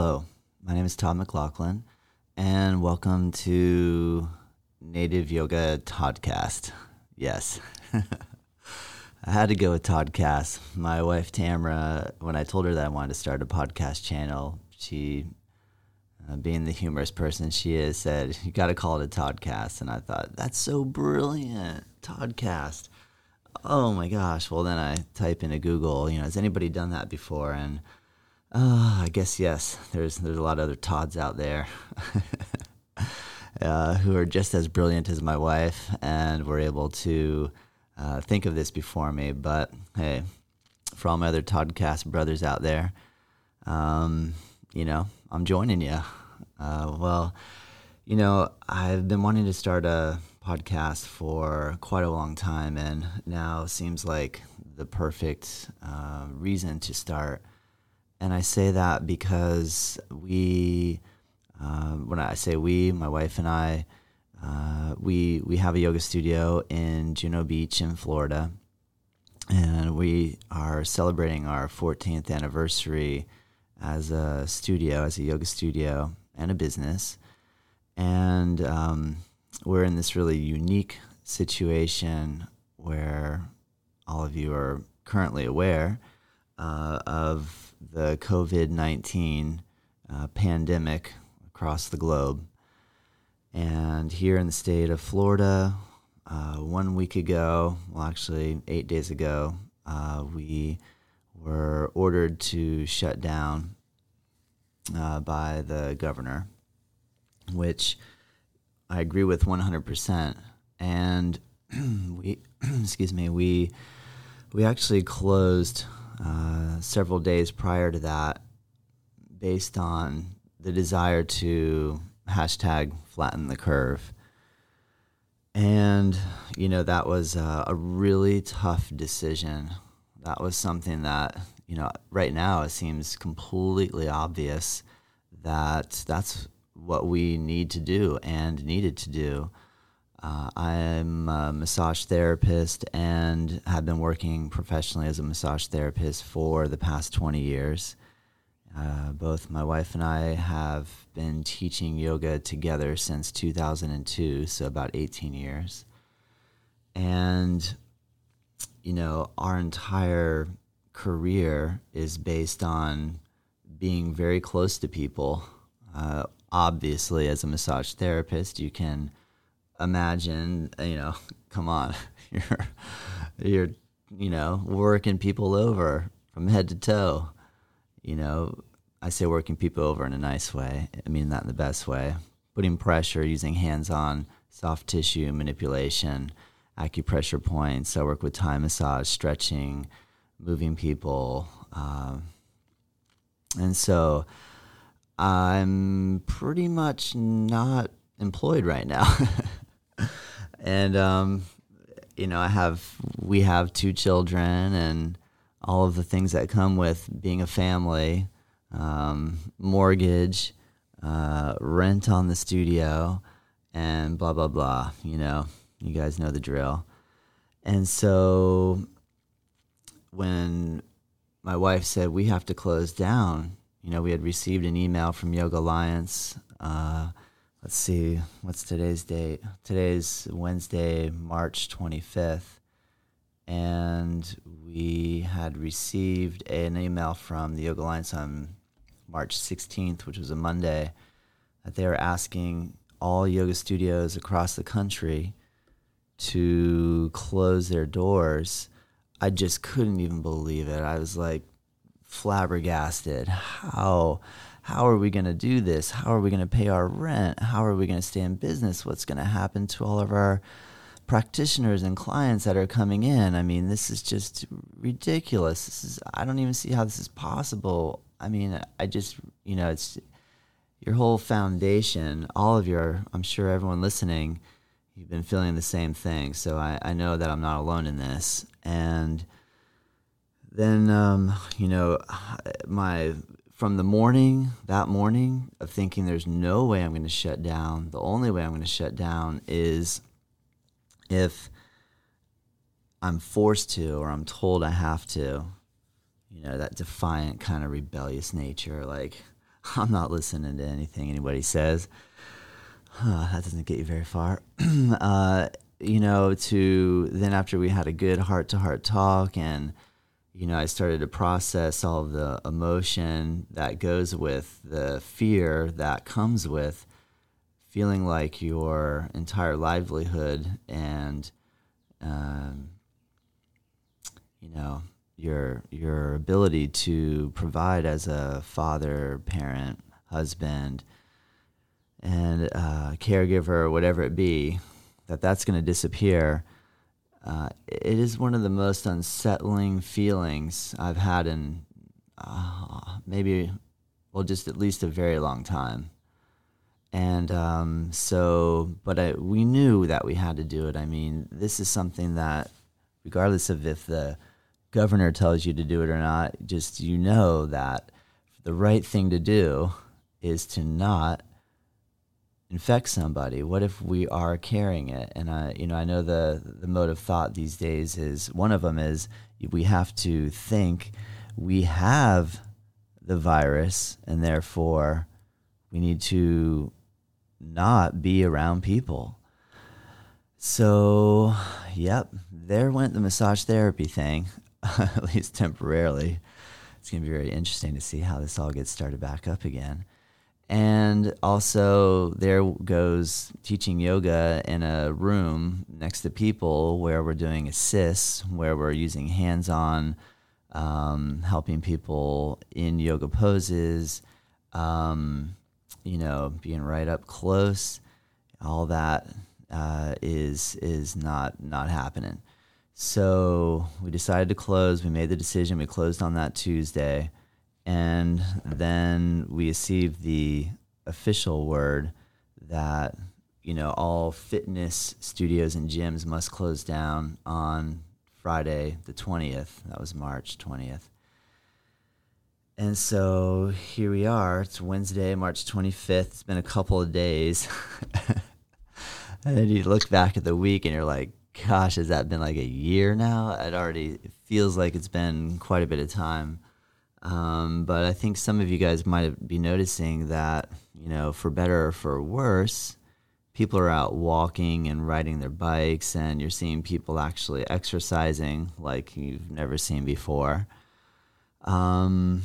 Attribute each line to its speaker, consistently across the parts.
Speaker 1: Hello, my name is Todd McLaughlin, and welcome to Native Yoga Toddcast. Yes. I had to go with Toddcast. My wife Tamara, when I told her that I wanted to start a podcast channel, she, uh, being the humorous person she is, said, You got to call it a Toddcast. And I thought, That's so brilliant. Toddcast. Oh my gosh. Well, then I type into Google, you know, has anybody done that before? And uh, I guess yes. There's there's a lot of other Todds out there uh, who are just as brilliant as my wife, and were able to uh, think of this before me. But hey, for all my other Toddcast brothers out there, um, you know, I'm joining you. Uh, well, you know, I've been wanting to start a podcast for quite a long time, and now seems like the perfect uh, reason to start and I say that because we, uh, when I say we, my wife and I, uh, we we have a yoga studio in Juno Beach in Florida, and we are celebrating our 14th anniversary as a studio, as a yoga studio and a business, and um, we're in this really unique situation where all of you are currently aware uh, of the COVID 19 uh, pandemic across the globe. And here in the state of Florida, uh, one week ago, well, actually, eight days ago, uh, we were ordered to shut down uh, by the governor, which I agree with 100%. And we, excuse me, we, we actually closed uh, several days prior to that based on the desire to hashtag flatten the curve. And, you know, that was a, a really tough decision. That was something that, you know, right now it seems completely obvious that that's what we need to do and needed to do. Uh, I'm a massage therapist and have been working professionally as a massage therapist for the past 20 years. Uh, both my wife and I have been teaching yoga together since 2002, so about 18 years. And, you know, our entire career is based on being very close to people. Uh, obviously, as a massage therapist, you can imagine, you know, come on, you're you're you know working people over from head to toe. You know, I say working people over in a nice way. I mean that in the best way. Putting pressure, using hands-on soft tissue manipulation, acupressure points. I work with Thai massage, stretching, moving people, um, and so I'm pretty much not employed right now. and um, you know, I have we have two children and all of the things that come with being a family, um, mortgage, uh, rent on the studio, and blah blah blah. You know, you guys know the drill. And so when my wife said we have to close down, you know, we had received an email from Yoga Alliance. Uh, let's see, what's today's date? Today's Wednesday, March 25th. And we had received an email from the Yoga Alliance on March 16th, which was a Monday, that they were asking all yoga studios across the country to close their doors. I just couldn't even believe it. I was like flabbergasted. How how are we going to do this? How are we going to pay our rent? How are we going to stay in business? What's going to happen to all of our practitioners and clients that are coming in? I mean, this is just ridiculous. This is I don't even see how this is possible. I mean, I just, you know, it's your whole foundation, all of your, I'm sure everyone listening, you've been feeling the same thing. So I, I know that I'm not alone in this. And then, um, you know, my from the morning, that morning, of thinking there's no way I'm going to shut down, the only way I'm going to shut down is if I'm forced to or I'm told I have to. You know, that defiant kind of rebellious nature. Like, I'm not listening to anything anybody says. that doesn't get you very far. uh, you know, to then after we had a good heart to heart talk and you know, I started to process all the emotion that goes with the fear that comes with feeling like your entire livelihood and, um, you know, your your ability to provide as a father, parent, husband, and uh, caregiver, whatever it be, that that's going to disappear uh, it is one of the most unsettling feelings I've had in uh, maybe, well, just at least a very long time. And um, so, but I, we knew that we had to do it. I mean, this is something that, regardless of if the governor tells you to do it or not, just you know that the right thing to do is to not infect somebody? What if we are carrying it? And I, you know, I know the the mode of thought these days is one of them is we have to think we have the virus, and therefore we need to not be around people. So, yep, there went the massage therapy thing, at least temporarily. It's going to be very interesting to see how this all gets started back up again. And also, there goes teaching yoga in a room next to people where we're doing assists, where we're using hands on, um, helping people in yoga poses, um, you know, being right up close. All that uh, is is not not happening. So we decided to close. We made the decision. We closed on that Tuesday and then we received the official word that you know all fitness studios and gyms must close down on Friday the 20th. That was March 20th. And so here we are. It's Wednesday, March 25th. It's been a couple of days. and then you look back at the week and you're like, gosh, has that been like a year now? It already feels like it's been quite a bit of time. Um, but I think some of you guys might be noticing that, you know, for better or for worse, people are out walking and riding their bikes, and you're seeing people actually exercising like you've never seen before. Um,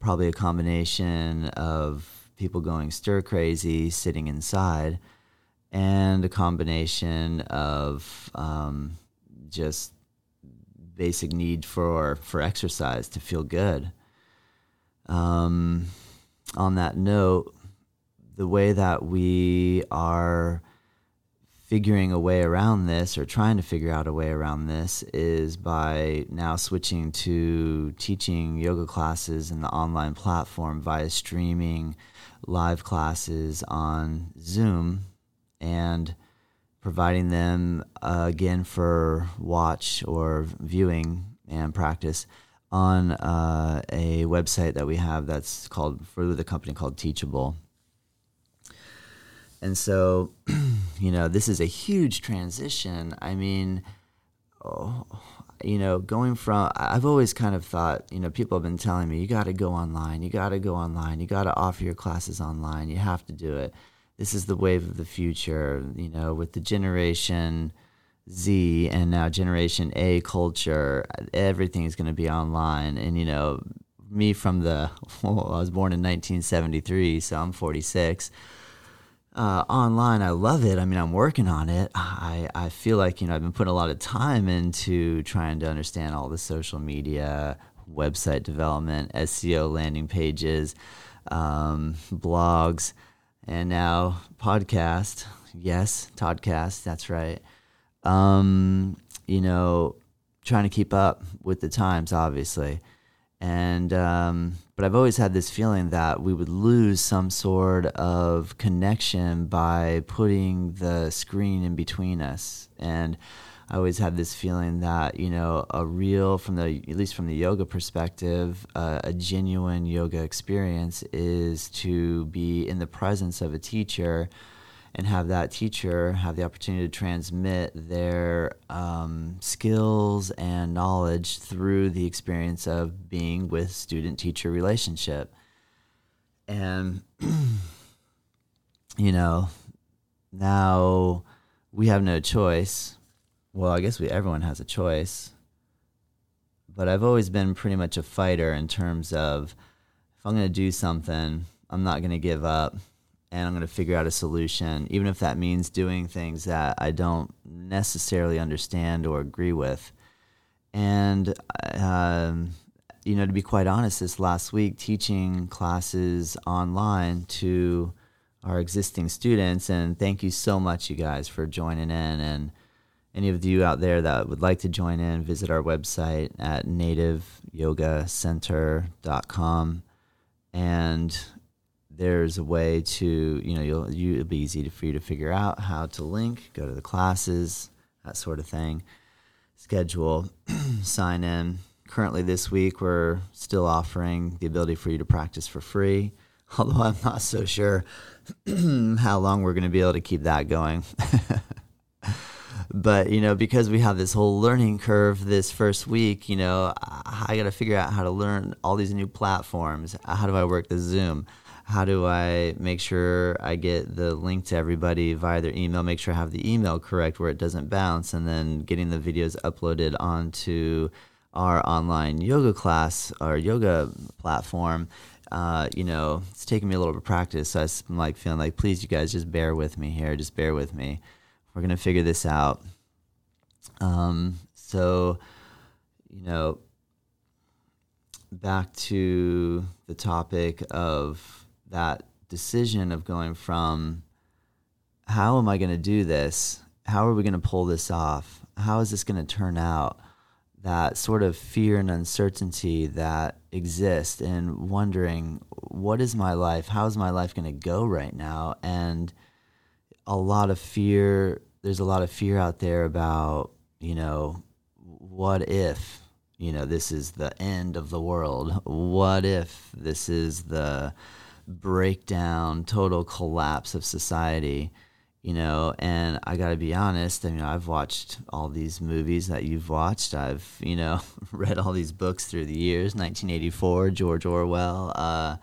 Speaker 1: probably a combination of people going stir crazy, sitting inside, and a combination of um, just basic need for for exercise to feel good. Um, on that note, the way that we are figuring a way around this or trying to figure out a way around this is by now switching to teaching yoga classes in the online platform via streaming live classes on Zoom and providing them uh, again for watch or viewing and practice on uh, a website that we have that's called for the company called Teachable. And so, you know, this is a huge transition. I mean, oh, you know, going from, I've always kind of thought, you know, people have been telling me, you got to go online, you got to go online, you got to offer your classes online, you have to do it. This is the wave of the future, you know, with the generation Z and now Generation A culture, everything is going to be online. And, you know, me from the, well, I was born in 1973, so I'm 46. Uh, online, I love it. I mean, I'm working on it. I, I feel like, you know, I've been putting a lot of time into trying to understand all the social media, website development, SEO landing pages, um, blogs, and now podcast. Yes, Toddcast, that's right um, you know, trying to keep up with the times, obviously. And, um, but I've always had this feeling that we would lose some sort of connection by putting the screen in between us. And I always had this feeling that, you know, a real, from the, at least from the yoga perspective, uh, a genuine yoga experience is to be in the presence of a teacher and have that teacher have the opportunity to transmit their um, skills and knowledge through the experience of being with student teacher relationship And, you know, now we have no choice. Well, I guess we everyone has a choice. But I've always been pretty much a fighter in terms of if I'm going to do something, I'm not going to give up and I'm going to figure out a solution, even if that means doing things that I don't necessarily understand or agree with. And, um, you know, to be quite honest, this last week, teaching classes online to our existing students, and thank you so much, you guys, for joining in. And any of you out there that would like to join in, visit our website at nativeyogacenter.com and there's a way to you know you'll you, it'll be easy for you to figure out how to link go to the classes that sort of thing. Schedule sign in. Currently this week we're still offering the ability for you to practice for free although i'm not so sure how long we're going to be able to keep that going. But you know because we have this whole learning curve this first week you know i got to figure out how to learn all these new platforms. How do i work the zoom how do I make sure I get the link to everybody via their email, make sure I have the email correct where it doesn't bounce, and then getting the videos uploaded onto our online yoga class, our yoga platform. Uh, you know, it's taking me a little bit of practice. So I'm like feeling like, please, you guys, just bear with me here. Just bear with me. We're gonna figure this out. Um, so, you know, back to the topic of that decision of going from how am I going to do this? How are we going to pull this off? How is this going to turn out? That sort of fear and uncertainty that exists, and wondering, what is my life? How is my life going to go right now? And a lot of fear, there's a lot of fear out there about, you know, what if, you know, this is the end of the world? What if this is the, breakdown, total collapse of society, you know. And I got to be honest, I mean, I've watched all these movies that you've watched. I've, you know, read all these books through the years 1984, George Orwell. Uh,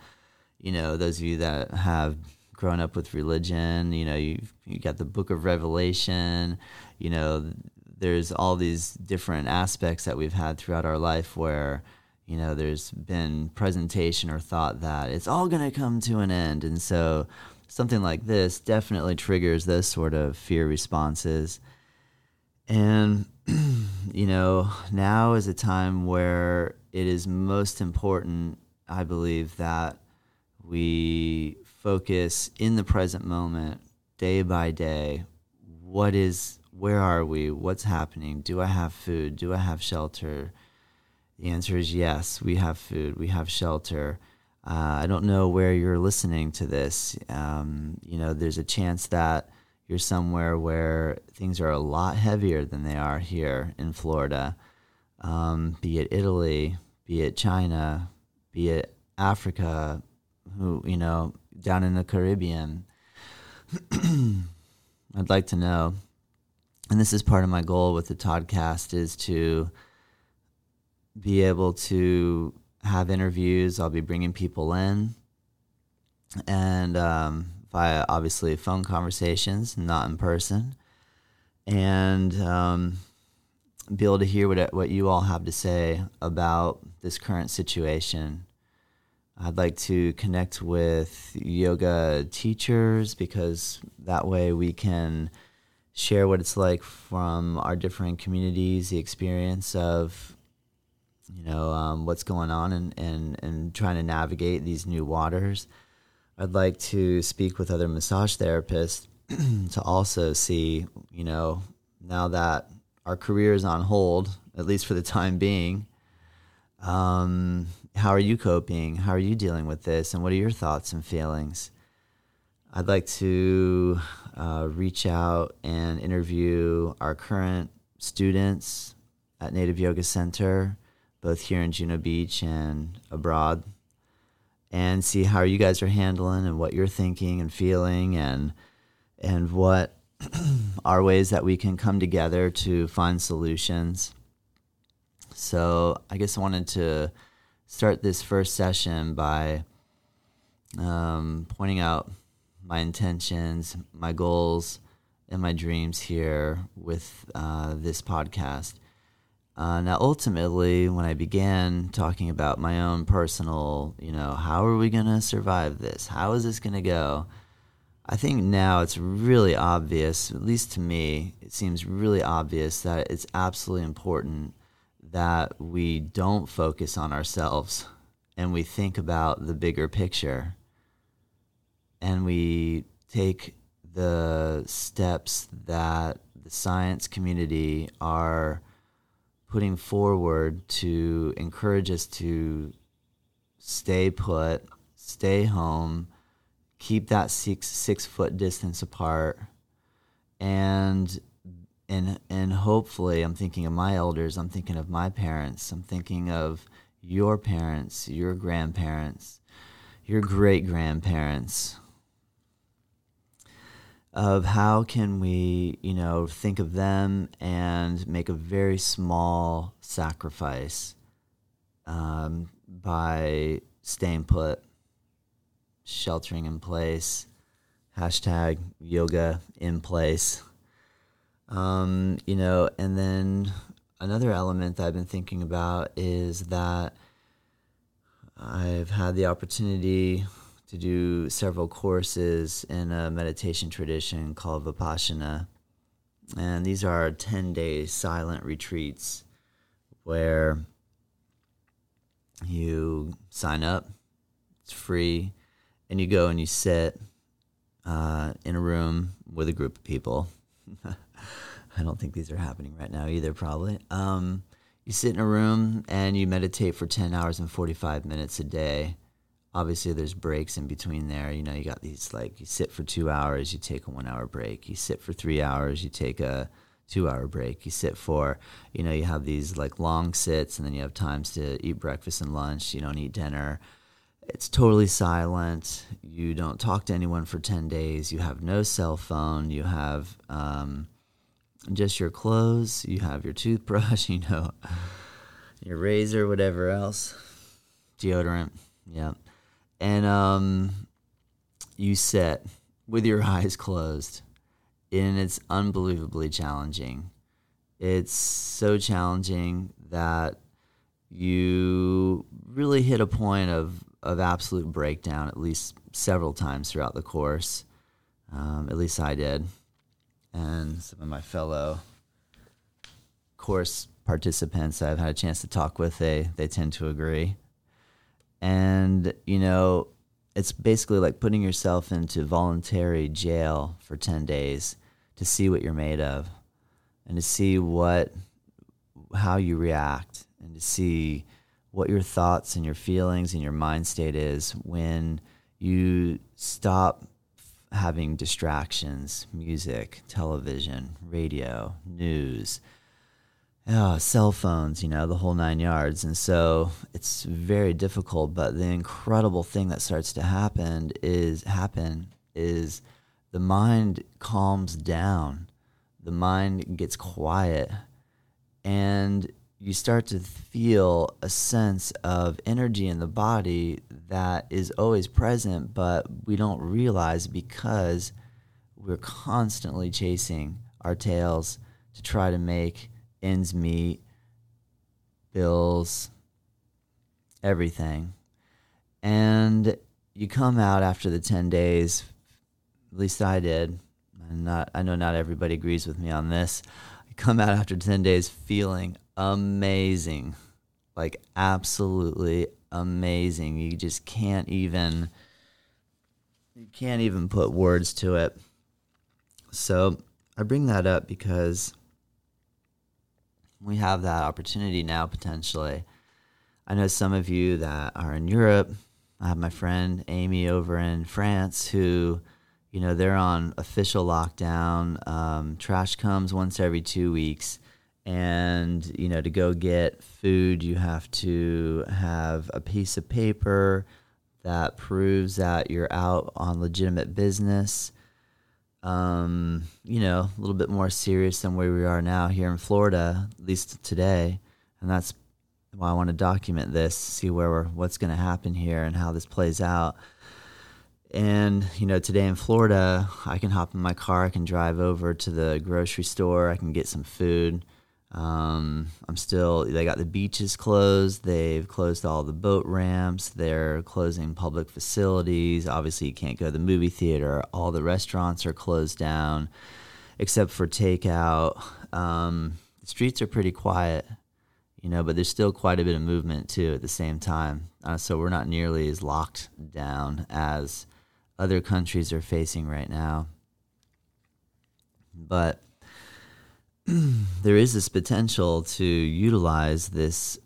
Speaker 1: you know, those of you that have grown up with religion, you know, you've, you got the book of Revelation, you know, there's all these different aspects that we've had throughout our life where you know, there's been presentation or thought that it's all going to come to an end. And so something like this definitely triggers those sort of fear responses. And, you know, now is a time where it is most important, I believe, that we focus in the present moment, day by day. What is, where are we? What's happening? Do I have food? Do I have shelter? The answer is yes. We have food. We have shelter. Uh, I don't know where you're listening to this. Um, you know, there's a chance that you're somewhere where things are a lot heavier than they are here in Florida. Um, be it Italy, be it China, be it Africa, who you know, down in the Caribbean. I'd like to know, and this is part of my goal with the Toddcast, is to be able to have interviews. I'll be bringing people in, and um, via obviously phone conversations, not in person, and um, be able to hear what what you all have to say about this current situation. I'd like to connect with yoga teachers because that way we can share what it's like from our different communities, the experience of you know um, what's going on and, and, and trying to navigate these new waters. I'd like to speak with other massage therapists to also see, you know, now that our career is on hold, at least for the time being, um, how are you coping? How are you dealing with this? And what are your thoughts and feelings? I'd like to uh, reach out and interview our current students at Native Yoga Center both here in Juno Beach and abroad, and see how you guys are handling and what you're thinking and feeling, and and what are ways that we can come together to find solutions. So I guess I wanted to start this first session by um, pointing out my intentions, my goals, and my dreams here with uh, this podcast. Uh, now, ultimately, when I began talking about my own personal, you know, how are we going to survive this? How is this going to go? I think now it's really obvious, at least to me, it seems really obvious that it's absolutely important that we don't focus on ourselves and we think about the bigger picture and we take the steps that the science community are putting forward to encourage us to stay put, stay home, keep that six six foot distance apart, and and and hopefully, I'm thinking of my elders. I'm thinking of my parents. I'm thinking of your parents, your grandparents, your great grandparents. Of how can we, you know, think of them and make a very small sacrifice um, by staying put sheltering in place, hashtag yoga in place. Um, you know, and then another element that I've been thinking about is that I've had the opportunity to do several courses in a meditation tradition called Vipassana. And these are 10 day silent retreats where you sign up, it's free, and you go and you sit uh, in a room with a group of people. I don't think these are happening right now either, probably. Um, you sit in a room and you meditate for 10 hours and 45 minutes a day. Obviously, there's breaks in between there. You know, you got these like you sit for two hours, you take a one hour break. You sit for three hours, you take a two hour break. You sit for, you know, you have these like long sits and then you have times to eat breakfast and lunch. You don't eat dinner it's totally silent. You don't talk to anyone for 10 days. You have no cell phone. You have um, just your clothes. You have your toothbrush, you know, your razor, whatever else, deodorant. Yeah. And um, you sit with your eyes closed. And it's unbelievably challenging. It's so challenging that you really hit a point of of absolute breakdown at least several times throughout the course. Um, at least I did, and some of my fellow course participants I've had a chance to talk with they they tend to agree. And you know, it's basically like putting yourself into voluntary jail for 10 days to see what you're made of and to see what how you react and to see what your thoughts and your feelings and your mind state is when you stop having distractions music television radio news uh, cell phones you know the whole nine yards. And so it's very difficult but the incredible thing that starts to happen is happen is the mind calms down. The mind gets quiet. And you start to feel a sense of energy in the body that is always present, but we don't realize because we're constantly chasing our tails to try to make ends meet, bills, everything. And you come out after the 10 days, at least I did. And not, I know not everybody agrees with me on this. I come out after 10 days feeling amazing. Like absolutely amazing. You just can't even you can't even put words to it. So, I bring that up because we have that opportunity now potentially. I know some of you that are in Europe. I have my friend Amy over in France who, you know, they're on official lockdown. Um, trash comes once every two weeks and you know to go get food you have to have a piece of paper that proves that you're out on legitimate business um, you know a little bit more serious than where we are now here in florida at least today and that's why i want to document this see where we're what's going to happen here and how this plays out And, you know, today in Florida, I can hop in my car, I can drive over to the grocery store, I can get some food. Um, I'm still, they got the beaches closed. They've closed all the boat ramps. They're closing public facilities. Obviously, you can't go to the movie theater. All the restaurants are closed down except for takeout. Um, the streets are pretty quiet, you know, but there's still quite a bit of movement too at the same time. Uh, so we're not nearly as locked down as other countries are facing right now. But there is this potential to utilize this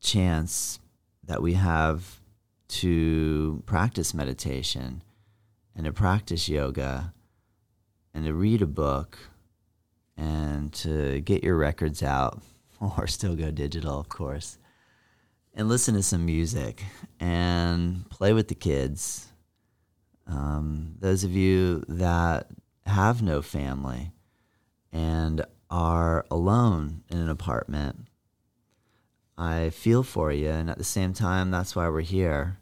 Speaker 1: chance that we have to practice meditation and to practice yoga and to read a book and to get your records out or still go digital, of course, and listen to some music and play with the kids. Um, those of you that have no family and are alone in an apartment, I feel for you. And at the same time, that's why we're here.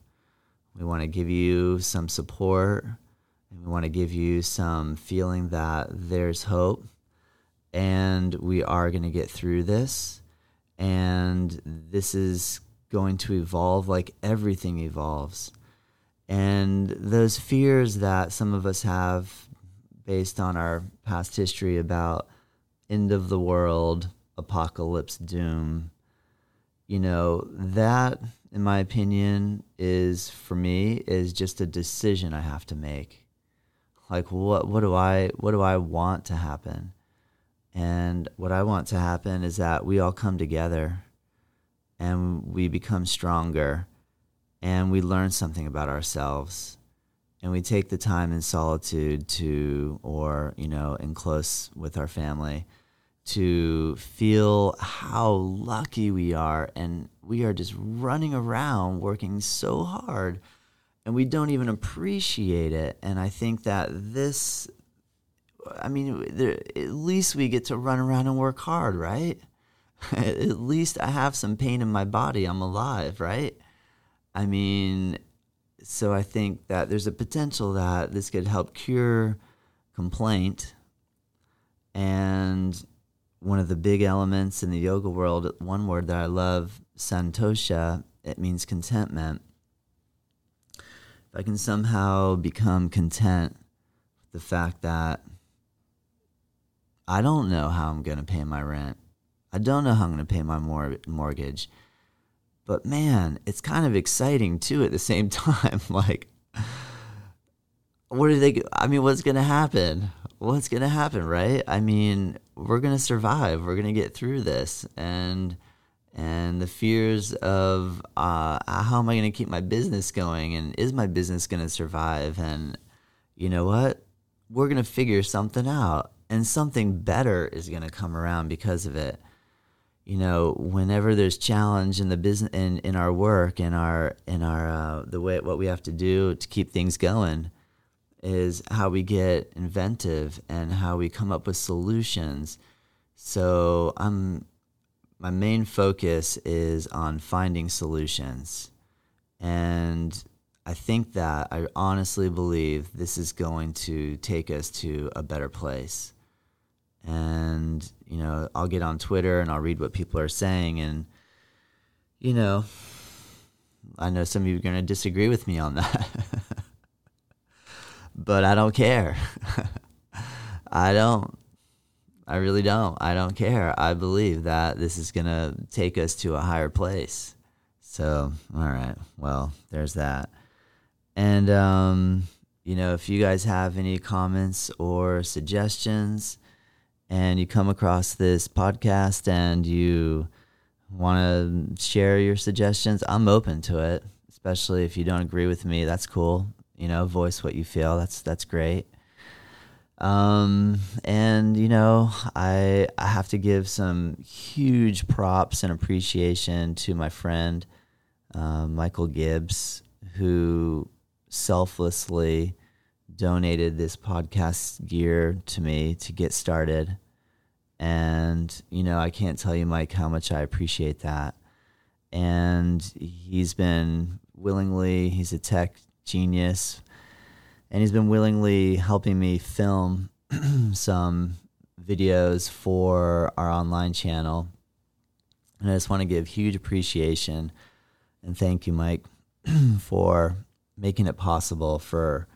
Speaker 1: We want to give you some support and we want to give you some feeling that there's hope and we are going to get through this. And this is going to evolve like everything evolves. And those fears that some of us have based on our past history about end of the world, apocalypse, doom. You know, that, in my opinion, is for me, is just a decision I have to make. Like what what do I what do I want to happen? And what I want to happen is that we all come together and we become stronger and we learn something about ourselves and we take the time in solitude to or you know in close with our family to feel how lucky we are. And we are just running around working so hard and we don't even appreciate it. And i think that this i mean there, at least we get to run around and work hard right? At least i have some pain in my body. I'm alive right? I mean so i think that there's a potential that this could help cure complaint. And one of the big elements in the yoga world, one word that I love, santosha, it means contentment. If I can somehow become content with the fact that I don't know how I'm going to pay my rent, I don't know how I'm going to pay my mor- mortgage, but man, it's kind of exciting too at the same time. like, what are they? I mean, what's going to happen? What's going to happen, right? I mean, we're going to survive. We're going to get through this. And and the fears of uh, how am I going to keep my business going and is my business going to survive? And you know what? We're going to figure something out and something better is going to come around because of it. You know, whenever there's challenge in the business in, in our work in our in our uh, the way what we have to do to keep things going, is how we get inventive and how we come up with solutions. So I'm my main focus is on finding solutions. And I think that I honestly believe this is going to take us to a better place. And, you know, I'll get on Twitter and I'll read what people are saying. And, you know, I know some of you are going to disagree with me on that. but I don't care. I don't. I really don't. I don't care. I believe that this is going to take us to a higher place. So, all right. Well, there's that. And, um, you know, if you guys have any comments or suggestions and you come across this podcast and you want to share your suggestions, I'm open to it, especially if you don't agree with me. That's cool you know, voice what you feel. That's that's great. Um, and you know, I I have to give some huge props and appreciation to my friend uh, Michael Gibbs, who selflessly donated this podcast gear to me to get started. And you know, I can't tell you, Mike, how much I appreciate that. And he's been willingly, he's a tech genius. and he's been willingly helping me film some videos for our online channel. And I just want to give huge appreciation and thank you, Mike, for making it possible for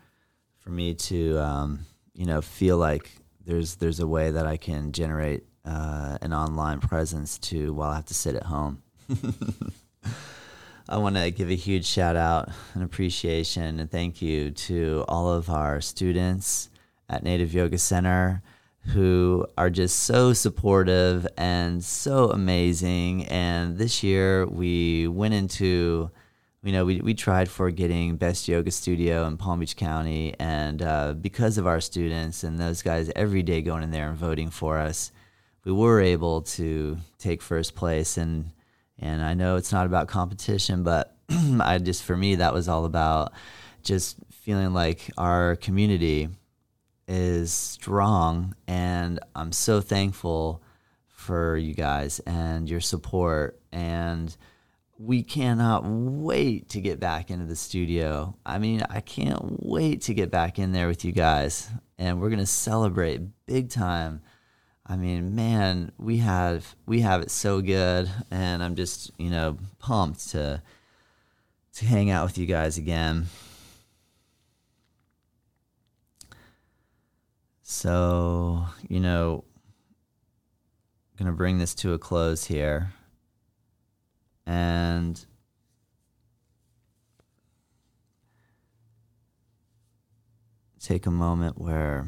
Speaker 1: for me to um, you know feel like there's there's a way that I can generate uh, an online presence to while I have to sit at home. I want to give a huge shout out and appreciation and thank you to all of our students at Native Yoga Center who are just so supportive and so amazing. And this year we went into, you know, we, we tried for getting Best Yoga Studio in Palm Beach County. And uh, because of our students and those guys every day going in there and voting for us, we were able to take first place. And, and I know it's not about competition, but I just, for me, that was all about just feeling like our community is strong, and I'm so thankful for you guys and your support. And we cannot wait to get back into the studio. I mean, I can't wait to get back in there with you guys, and we're gonna celebrate big time. I mean, man, we have we have it so good, and I'm just you know pumped to to hang out with you guys again. So, you know, going to bring this to a close here. And take a moment where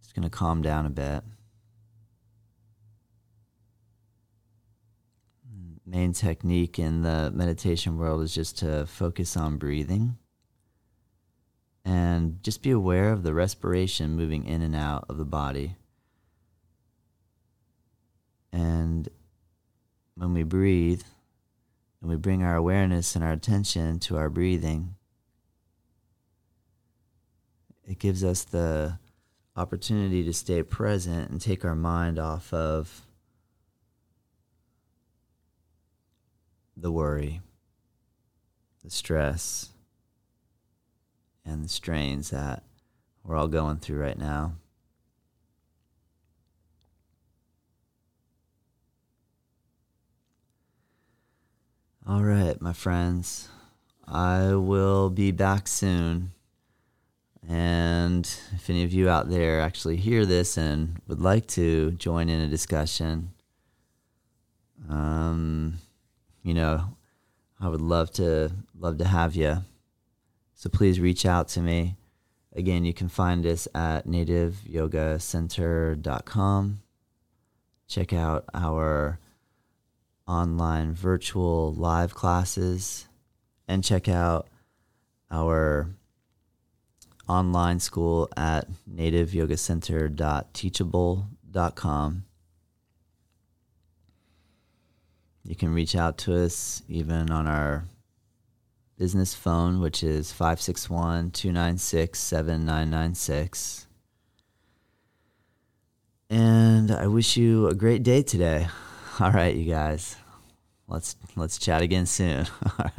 Speaker 1: it's going to calm down a bit. Main technique in the meditation world is just to focus on breathing and just be aware of the respiration moving in and out of the body. And when we breathe, and we bring our awareness and our attention to our breathing, it gives us the opportunity to stay present and take our mind off of the worry, the stress, and the strains that we're all going through right now. All right, my friends. I will be back soon. And if any of you out there actually hear this and would like to join in a discussion, um, you know, I would love to love to have you. So please reach out to me. Again, you can find us at nativeyogacenter.com. Check out our online virtual live classes and check out our online school at nativeyogacenter.teachable.com. You can reach out to us even on our business phone, which is 561 296 7996. And I wish you a great day today. All right, you guys. Let's let's chat again soon. All right.